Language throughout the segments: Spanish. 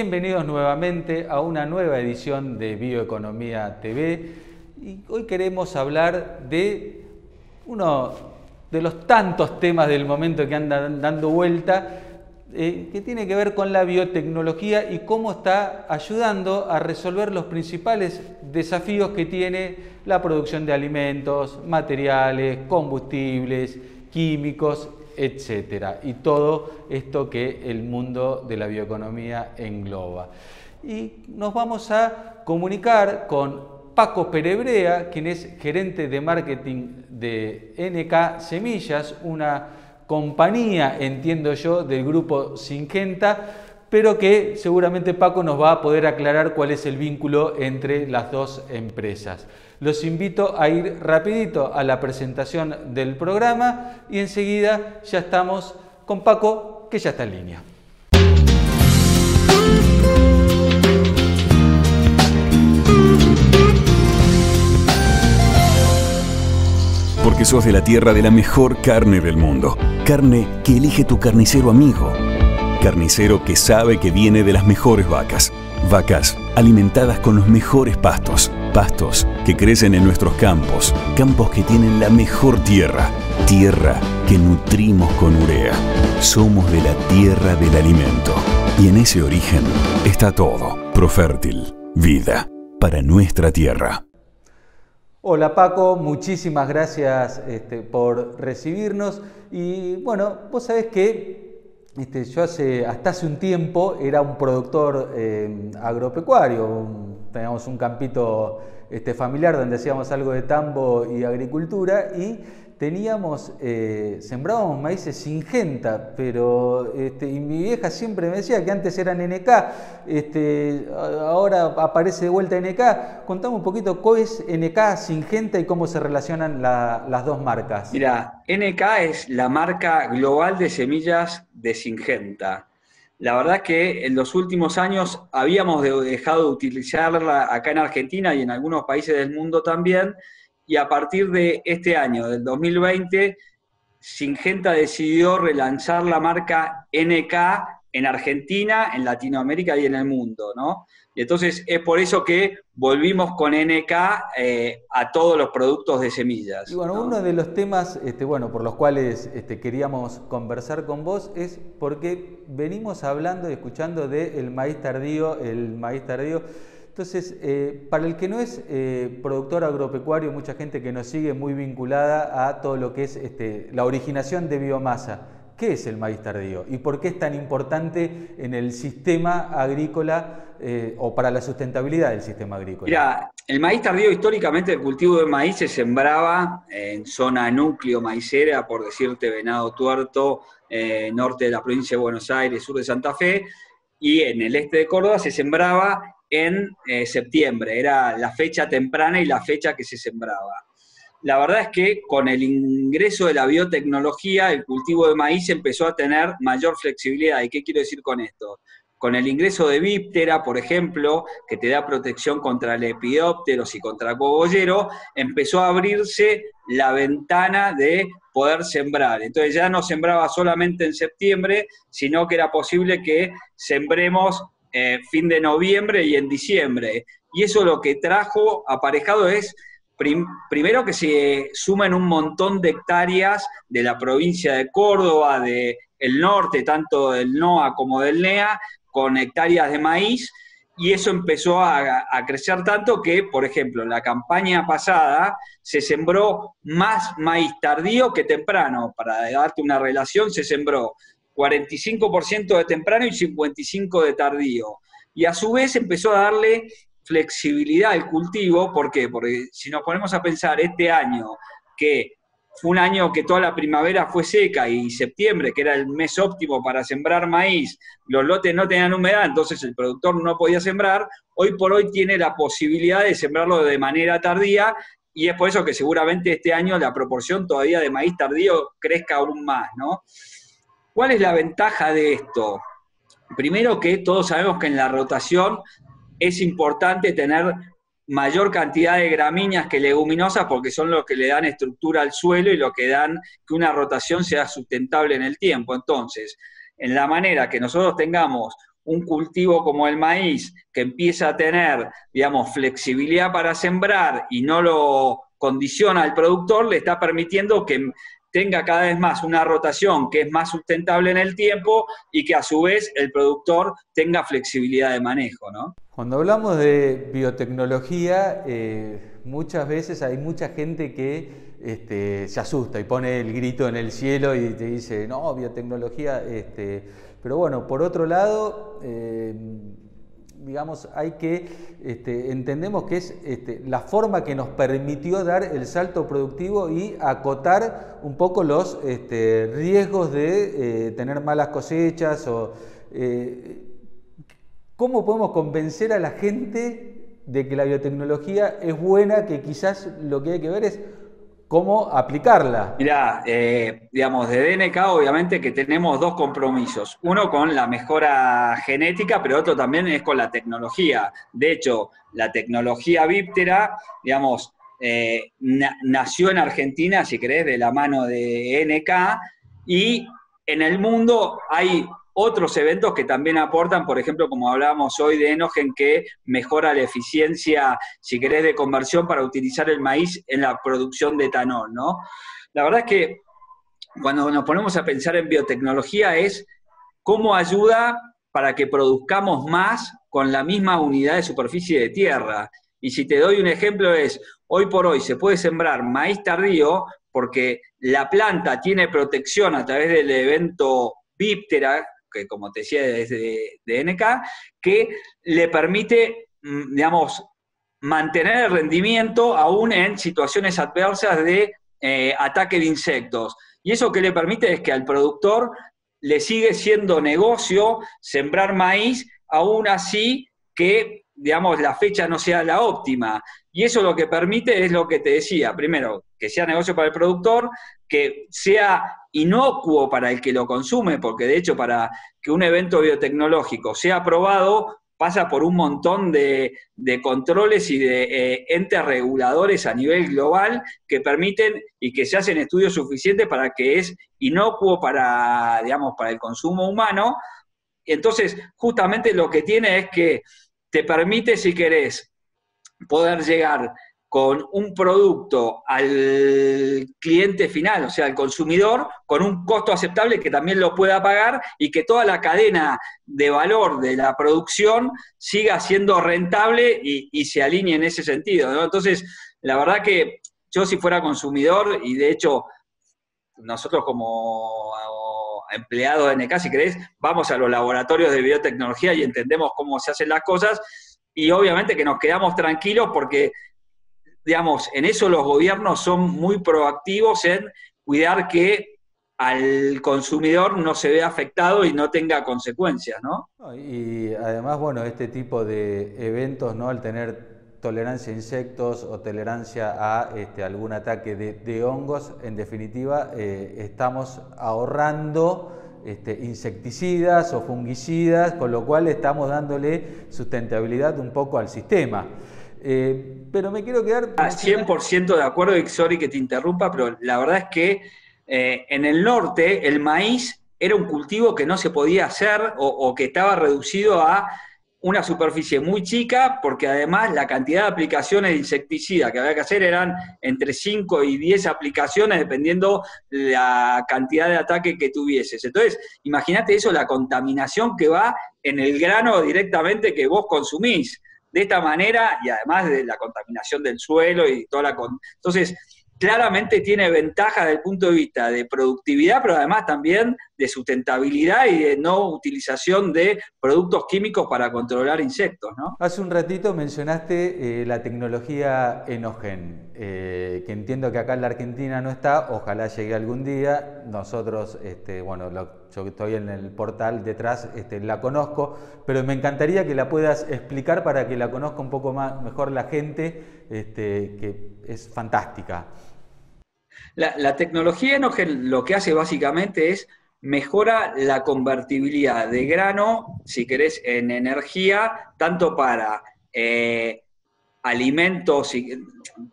Bienvenidos nuevamente a una nueva edición de Bioeconomía TV y hoy queremos hablar de uno de los tantos temas del momento que andan dando vuelta eh, que tiene que ver con la biotecnología y cómo está ayudando a resolver los principales desafíos que tiene la producción de alimentos, materiales, combustibles, químicos, etcétera, y todo esto que el mundo de la bioeconomía engloba. Y nos vamos a comunicar con Paco Perebrea, quien es gerente de marketing de NK Semillas, una compañía, entiendo yo, del grupo Singenta, pero que seguramente Paco nos va a poder aclarar cuál es el vínculo entre las dos empresas. Los invito a ir rapidito a la presentación del programa y enseguida ya estamos con Paco, que ya está en línea. Porque sos de la tierra de la mejor carne del mundo. Carne que elige tu carnicero amigo. Carnicero que sabe que viene de las mejores vacas. Vacas alimentadas con los mejores pastos pastos que crecen en nuestros campos, campos que tienen la mejor tierra, tierra que nutrimos con urea. Somos de la tierra del alimento y en ese origen está todo. Profértil, vida para nuestra tierra. Hola Paco, muchísimas gracias este, por recibirnos y bueno, vos sabés que este, yo hace, hasta hace un tiempo era un productor eh, agropecuario, teníamos un campito este, familiar donde hacíamos algo de tambo y agricultura y teníamos, eh, sembrábamos maíces singenta, pero este, y mi vieja siempre me decía que antes eran NK, este, ahora aparece de vuelta NK. Contame un poquito cómo es NK, Singenta y cómo se relacionan las dos marcas. Mira, NK es la marca global de semillas de Singenta. La verdad que en los últimos años habíamos dejado de utilizarla acá en Argentina y en algunos países del mundo también, y a partir de este año, del 2020, Singenta decidió relanzar la marca NK en Argentina, en Latinoamérica y en el mundo, ¿no? Y entonces es por eso que volvimos con NK eh, a todos los productos de semillas. Y bueno, uno de los temas este, bueno, por los cuales este, queríamos conversar con vos es porque venimos hablando y escuchando del maíz tardío, el maíz tardío. Entonces, eh, para el que no es eh, productor agropecuario, mucha gente que nos sigue muy vinculada a todo lo que es este, la originación de biomasa. ¿Qué es el maíz tardío y por qué es tan importante en el sistema agrícola eh, o para la sustentabilidad del sistema agrícola? Mira, el maíz tardío históricamente el cultivo de maíz se sembraba en zona núcleo maicera, por decirte Venado Tuerto, eh, norte de la provincia de Buenos Aires, sur de Santa Fe, y en el este de Córdoba se sembraba en eh, septiembre, era la fecha temprana y la fecha que se sembraba la verdad es que con el ingreso de la biotecnología, el cultivo de maíz empezó a tener mayor flexibilidad. ¿Y qué quiero decir con esto? Con el ingreso de Víptera, por ejemplo, que te da protección contra lepidópteros y contra cogollero, empezó a abrirse la ventana de poder sembrar. Entonces ya no sembraba solamente en septiembre, sino que era posible que sembremos eh, fin de noviembre y en diciembre. Y eso lo que trajo aparejado es primero que se sumen un montón de hectáreas de la provincia de Córdoba, del el norte, tanto del NOA como del NEA, con hectáreas de maíz, y eso empezó a, crecer tanto que, por ejemplo, en la campaña pasada se sembró más maíz tardío que temprano. Para darte una relación, se sembró 45% de temprano y 55% de tardío. Y a su vez empezó a darle flexibilidad al cultivo, ¿por qué? Porque si nos ponemos a pensar este año, que fue un año que toda la primavera fue seca y septiembre, que era el mes óptimo para sembrar maíz, los lotes no tenían humedad, entonces el productor no podía sembrar, hoy por hoy tiene la posibilidad de sembrarlo de manera tardía y es por eso que seguramente este año la proporción todavía de maíz tardío crezca aún más, ¿no? ¿Cuál es la ventaja de esto? Primero que todos sabemos que en la rotación es importante tener mayor cantidad de gramíneas que leguminosas porque son los que le dan estructura al suelo y lo que dan que una rotación sea sustentable en el tiempo. Entonces, en la manera que nosotros tengamos un cultivo como el maíz, que empieza a tener, digamos, flexibilidad para sembrar y no lo condiciona al productor, le está permitiendo que tenga cada vez más una rotación que es más sustentable en el tiempo y que a su vez el productor tenga flexibilidad de manejo, ¿no? Cuando hablamos de biotecnología, eh, muchas veces hay mucha gente que este, se asusta y pone el grito en el cielo y te dice, no, biotecnología, este, pero bueno, por otro lado, eh, digamos, hay que, este, entendemos que es este, la forma que nos permitió dar el salto productivo y acotar un poco los este, riesgos de eh, tener malas cosechas o cómo podemos convencer a la gente de que la biotecnología es buena, que quizás lo que hay que ver es cómo aplicarla. Mira, eh, digamos, de DNK obviamente que tenemos dos compromisos. Uno con la mejora genética, pero otro también es con la tecnología. De hecho, la tecnología víptera, digamos, eh, nació en Argentina, si querés, de la mano de NK, y en el mundo hay otros eventos que también aportan, por ejemplo, como hablábamos hoy de Enogen, que mejora la eficiencia, si querés, de conversión para utilizar el maíz en la producción de etanol, ¿no? La verdad es que cuando nos ponemos a pensar en biotecnología es cómo ayuda para que produzcamos más con la misma unidad de superficie de tierra. Y si te doy un ejemplo es, hoy por hoy se puede sembrar maíz tardío porque la planta tiene protección a través del evento bíptera, que como te decía es de, NK, que le permite, mm, digamos, mantener el rendimiento aún en situaciones adversas de eh, ataque de insectos. Y eso que le permite es que al productor le sigue siendo negocio sembrar maíz, aún así que, digamos, la fecha no sea la óptima. Y eso lo que permite es lo que te decía, primero, que sea negocio para el productor, que sea inocuo para el que lo consume, porque de hecho para que un evento biotecnológico sea aprobado pasa por un montón de, controles y de eh, entes reguladores a nivel global que permiten y que se hacen estudios suficientes para que es inocuo para, digamos, para el consumo humano. Entonces, justamente lo que tiene es que te permite, si querés, poder llegar con un producto al cliente final, o sea, al consumidor, con un costo aceptable que también lo pueda pagar y que toda la cadena de valor de la producción siga siendo rentable y, se alinee en ese sentido. Entonces, la verdad que yo si fuera consumidor, y de hecho nosotros como empleados de NK, si querés, vamos a los laboratorios de biotecnología y entendemos cómo se hacen las cosas, y obviamente que nos quedamos tranquilos porque digamos, en eso los gobiernos son muy proactivos en cuidar que al consumidor no se vea afectado y no tenga consecuencias, ¿no? Y además, bueno, este tipo de eventos, ¿no? Al tener tolerancia a insectos o tolerancia a este, algún ataque de, hongos, en definitiva, eh, estamos ahorrando este, insecticidas o fungicidas, con lo cual estamos dándole sustentabilidad un poco al sistema. Eh, pero me quiero quedar... 100% de acuerdo, y sorry que te interrumpa, pero la verdad es que eh, en el norte el maíz era un cultivo que no se podía hacer o, que estaba reducido a una superficie muy chica, porque además la cantidad de aplicaciones de insecticida que había que hacer eran entre 5 y 10 aplicaciones, dependiendo la cantidad de ataque que tuvieses. Entonces, imagínate eso, la contaminación que va en el grano directamente que vos consumís de esta manera y además de la contaminación del suelo y toda la... Entonces, claramente tiene ventaja desde el punto de vista de productividad, pero además también de sustentabilidad y de no utilización de productos químicos para controlar insectos. ¿no? Hace un ratito mencionaste eh, la tecnología Enogen, eh, que entiendo que acá en la Argentina no está, ojalá llegue algún día. Nosotros, este, bueno, yo que estoy en el portal detrás, este, la conozco, pero me encantaría que la puedas explicar para que la conozca un poco más, mejor la gente, este, que es fantástica. La, tecnología Enogen lo que hace básicamente es mejora la convertibilidad de grano, si querés, en energía, tanto para eh, alimentos,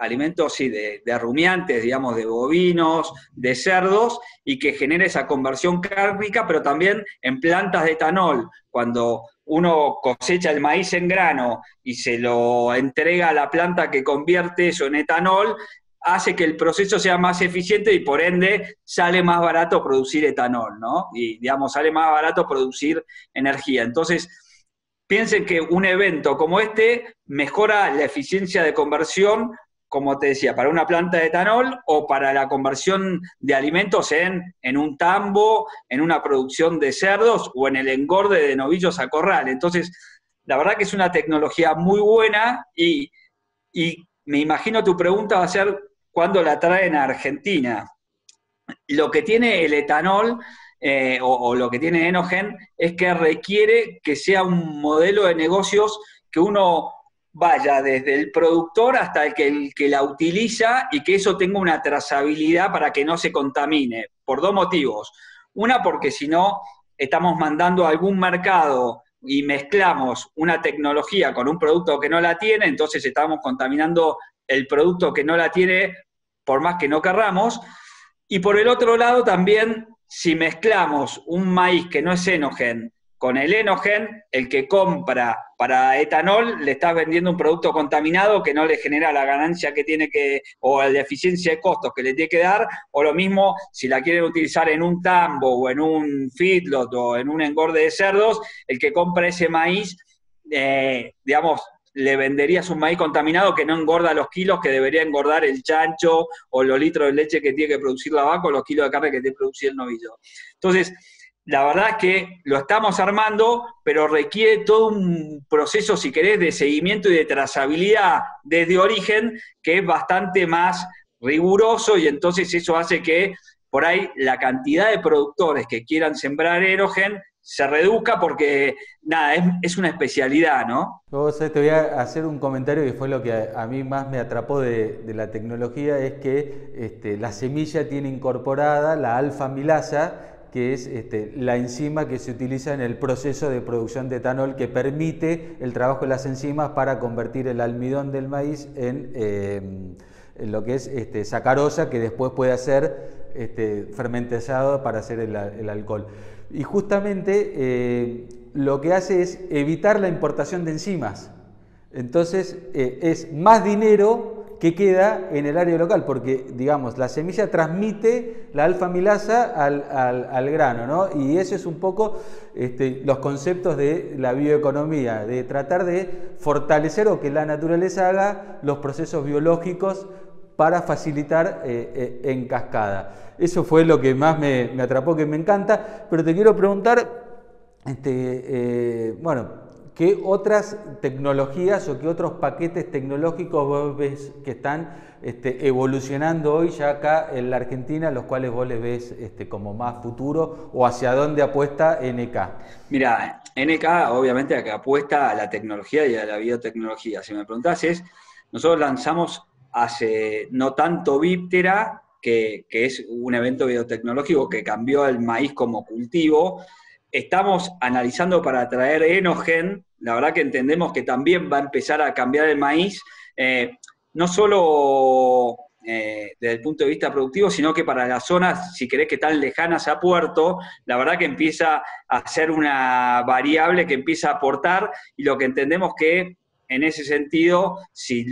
alimentos de, de, rumiantes, digamos, de bovinos, de cerdos, y que genera esa conversión cárnica, pero también en plantas de etanol, cuando uno cosecha el maíz en grano y se lo entrega a la planta que convierte eso en etanol, hace que el proceso sea más eficiente y por ende sale más barato producir etanol, ¿no? Y digamos, sale más barato producir energía. Entonces, piensen que un evento como este mejora la eficiencia de conversión, como te decía, para una planta de etanol o para la conversión de alimentos en, en un tambo, en una producción de cerdos o en el engorde de novillos a corral. Entonces, la verdad que es una tecnología muy buena y, y me imagino tu pregunta va a ser cuándo la traen a Argentina. Lo que tiene el etanol eh, o, lo que tiene Enogen es que requiere que sea un modelo de negocios que uno vaya desde el productor hasta el que, el que la utiliza y que eso tenga una trazabilidad para que no se contamine, por dos motivos. Una, porque si no, estamos mandando a algún mercado y mezclamos una tecnología con un producto que no la tiene, entonces estamos contaminando el producto que no la tiene, por más que no querramos. Y por el otro lado, también si mezclamos un maíz que no es enogen con el enogen, el que compra para etanol le estás vendiendo un producto contaminado que no le genera la ganancia que tiene que, o la eficiencia de costos que le tiene que dar, o lo mismo si la quieren utilizar en un tambo o en un feedlot o en un engorde de cerdos, el que compra ese maíz, eh, digamos, le venderías un maíz contaminado que no engorda los kilos que debería engordar el chancho o los litros de leche que tiene que producir la vaca o los kilos de carne que tiene que producir el novillo. Entonces, la verdad es que lo estamos armando, pero requiere todo un proceso, si querés, de seguimiento y de trazabilidad desde origen que es bastante más riguroso y entonces eso hace que por ahí la cantidad de productores que quieran sembrar erogen se reduzca porque, nada, es, una especialidad, ¿no? te voy a hacer un comentario que fue lo que a, mí más me atrapó de, la tecnología, es que este, la semilla tiene incorporada la alfa-milasa, que es este, la enzima que se utiliza en el proceso de producción de etanol que permite el trabajo de las enzimas para convertir el almidón del maíz en, em, lo que es este, sacarosa, que después puede ser este, para hacer el alcohol y justamente eh, lo que hace es evitar la importación de enzimas. Entonces eh, es más dinero que queda en el área local, porque digamos, la semilla transmite la alfa-milasa al, grano, ¿no? Y eso es un poco este, los conceptos de la bioeconomía, de tratar de fortalecer o que la naturaleza haga los procesos biológicos para facilitar eh, en cascada. Eso fue lo que más me, atrapó, que me encanta. Pero te quiero preguntar, este, eh, bueno, ¿qué otras tecnologías o qué otros paquetes tecnológicos vos ves que están este, evolucionando hoy ya acá en la Argentina, los cuales vos les ves este, como más futuro o hacia dónde apuesta NK? Mira, NK obviamente apuesta a la tecnología y a la biotecnología. Si me preguntás es, nosotros lanzamos hace no tanto Viptera, que, es un evento biotecnológico que cambió el maíz como cultivo. Estamos analizando para traer Enogen, la verdad que entendemos que también va a empezar a cambiar el maíz, eh, no solo eh, desde el punto de vista productivo, sino que para las zonas, si querés que están lejanas a puerto, la verdad que empieza a ser una variable que empieza a aportar y lo que entendemos que en ese sentido, si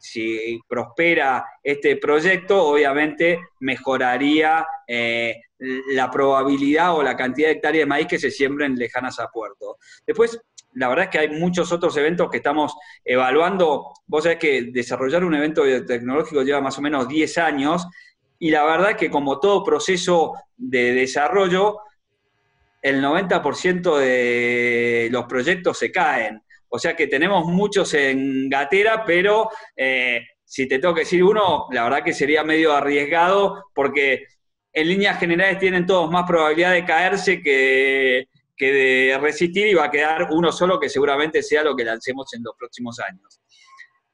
si prospera este proyecto, obviamente mejoraría eh, la probabilidad o la cantidad de hectáreas de maíz que se siembren lejanas a puerto. Después, la verdad es que hay muchos otros eventos que estamos evaluando. Vos sabés que desarrollar un evento biotecnológico lleva más o menos 10 años y la verdad es que como todo proceso de desarrollo, el 90% de los proyectos se caen. O sea que tenemos muchos en gatera, pero eh, si te tengo que decir uno, la verdad que sería medio arriesgado porque en líneas generales tienen todos más probabilidad de caerse que, que de resistir y va a quedar uno solo que seguramente sea lo que lancemos en los próximos años.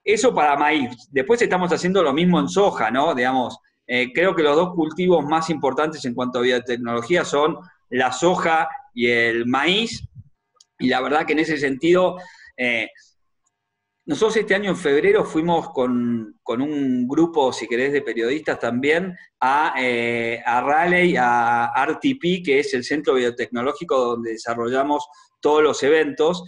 Eso para maíz. Después estamos haciendo lo mismo en soja, ¿no? Digamos, eh, creo que los dos cultivos más importantes en cuanto a biotecnología son la soja y el maíz. Y la verdad que en ese sentido eh, nosotros este año en febrero fuimos con, un grupo, si querés, de periodistas también a, eh, a Raleigh, a RTP, que es el centro biotecnológico donde desarrollamos todos los eventos.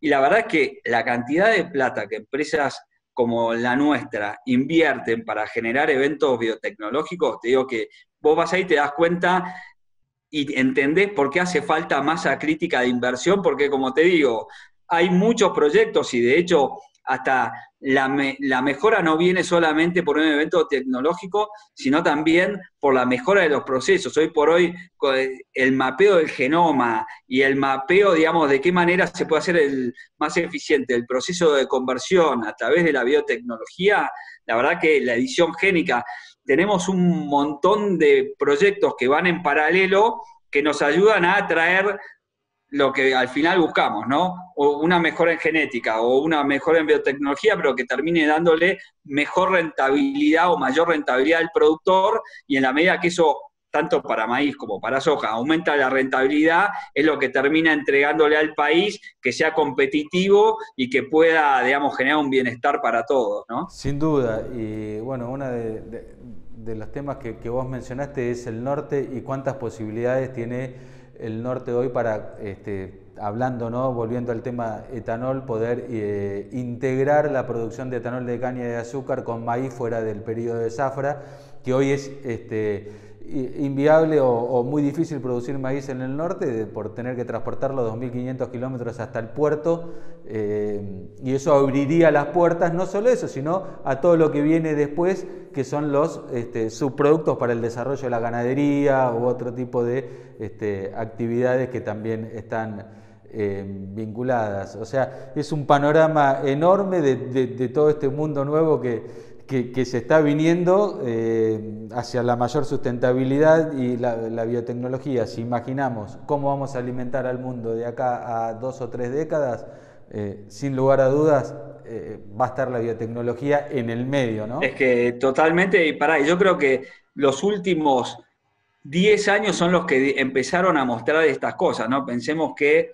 Y la verdad es que la cantidad de plata que empresas como la nuestra invierten para generar eventos biotecnológicos, te digo que vos vas ahí y te das cuenta y entendés por qué hace falta masa crítica de inversión, porque como te digo, hay muchos proyectos y de hecho hasta la, mejora no viene solamente por un evento tecnológico, sino también por la mejora de los procesos. Hoy por hoy, el mapeo del genoma y el mapeo, digamos, de qué manera se puede hacer el más eficiente el proceso de conversión a través de la biotecnología, la verdad que la edición génica, tenemos un montón de proyectos que van en paralelo que nos ayudan a traer lo que al final buscamos, ¿no? O una mejora en genética o una mejora en biotecnología, pero que termine dándole mejor rentabilidad o mayor rentabilidad al productor y en la medida que eso, tanto para maíz como para soja, aumenta la rentabilidad, es lo que termina entregándole al país que sea competitivo y que pueda, digamos, generar un bienestar para todos, ¿no? Sin duda, y bueno, uno de, los temas que, vos mencionaste es el norte y cuántas posibilidades tiene el norte hoy para, este, hablando, ¿no? volviendo al tema etanol, poder eh, integrar la producción de etanol de caña de azúcar con maíz fuera del periodo de zafra, que hoy es este, inviable o, muy difícil producir maíz en el norte por tener que transportarlo 2.500 kilómetros hasta el puerto eh, y eso abriría las puertas, no solo eso, sino a todo lo que viene después, que son los este, subproductos para el desarrollo de la ganadería u otro tipo de este, actividades que también están eh, vinculadas. O sea, es un panorama enorme de todo este mundo nuevo que que, se está viniendo eh, hacia la mayor sustentabilidad y la, biotecnología. Si imaginamos cómo vamos a alimentar al mundo de acá a dos o tres décadas, eh, sin lugar a dudas eh, va a estar la biotecnología en el medio, ¿no? Es que totalmente, y para, yo creo que los últimos 10 años son los que empezaron a mostrar estas cosas, ¿no? Pensemos que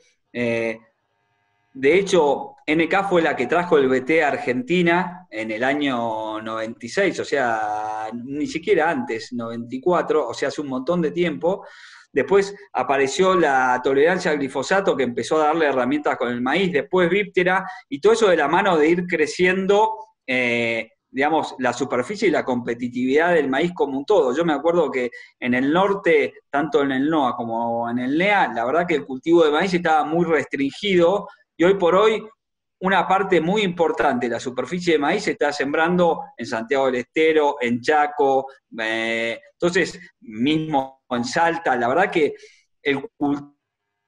de hecho, NK fue la que trajo el BT a Argentina en el año 96, o sea, ni siquiera antes, 94, o sea, hace un montón de tiempo. Después apareció la tolerancia al glifosato que empezó a darle herramientas con el maíz, después Víptera, y todo eso de la mano de ir creciendo, eh, digamos, la superficie y la competitividad del maíz como un todo. Yo me acuerdo que en el norte, tanto en el NOA como en el NEA, la verdad que el cultivo de maíz estaba muy restringido y hoy por hoy, una parte muy importante de la superficie de maíz se está sembrando en Santiago del Estero, en Chaco, eh, entonces, mismo en Salta. La verdad que el cultivo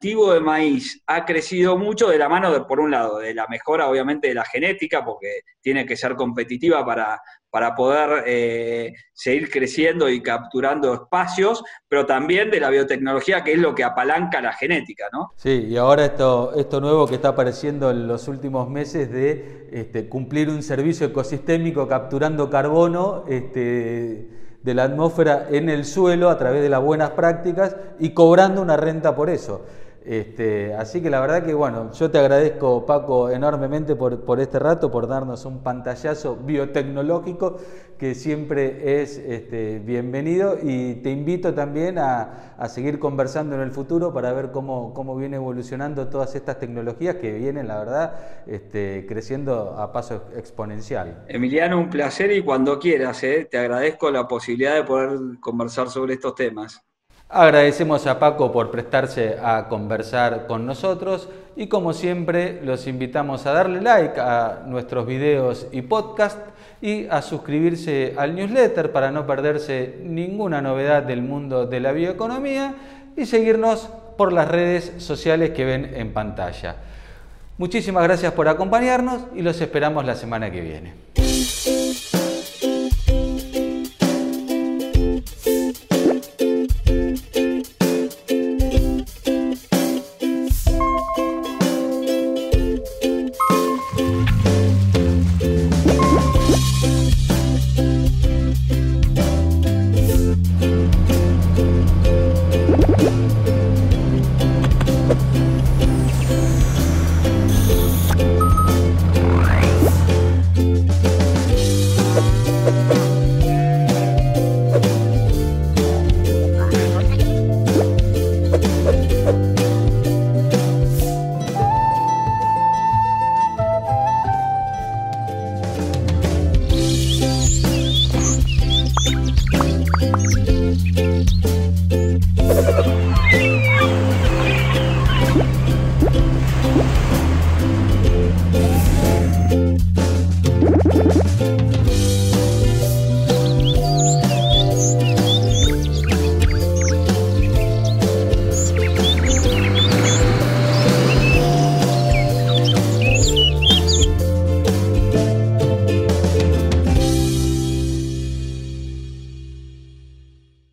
de maíz ha crecido mucho de la mano, de, por un lado, de la mejora, obviamente, de la genética, porque tiene que ser competitiva para, para poder eh, seguir creciendo y capturando espacios, pero también de la biotecnología, que es lo que apalanca la genética, ¿no? Sí, y ahora esto, esto nuevo que está apareciendo en los últimos meses de este, cumplir un servicio ecosistémico capturando carbono este, de la atmósfera en el suelo a través de las buenas prácticas y cobrando una renta por eso. Este, así que la verdad que bueno, yo te agradezco Paco enormemente por, este rato, por darnos un pantallazo biotecnológico que siempre es este, bienvenido y te invito también a, seguir conversando en el futuro para ver cómo, cómo, viene evolucionando todas estas tecnologías que vienen, la verdad, este, creciendo a paso exponencial. Emiliano, un placer y cuando quieras, ¿eh? te agradezco la posibilidad de poder conversar sobre estos temas. Agradecemos a Paco por prestarse a conversar con nosotros y como siempre los invitamos a darle like a nuestros videos y podcast y a suscribirse al newsletter para no perderse ninguna novedad del mundo de la bioeconomía y seguirnos por las redes sociales que ven en pantalla. Muchísimas gracias por acompañarnos y los esperamos la semana que viene.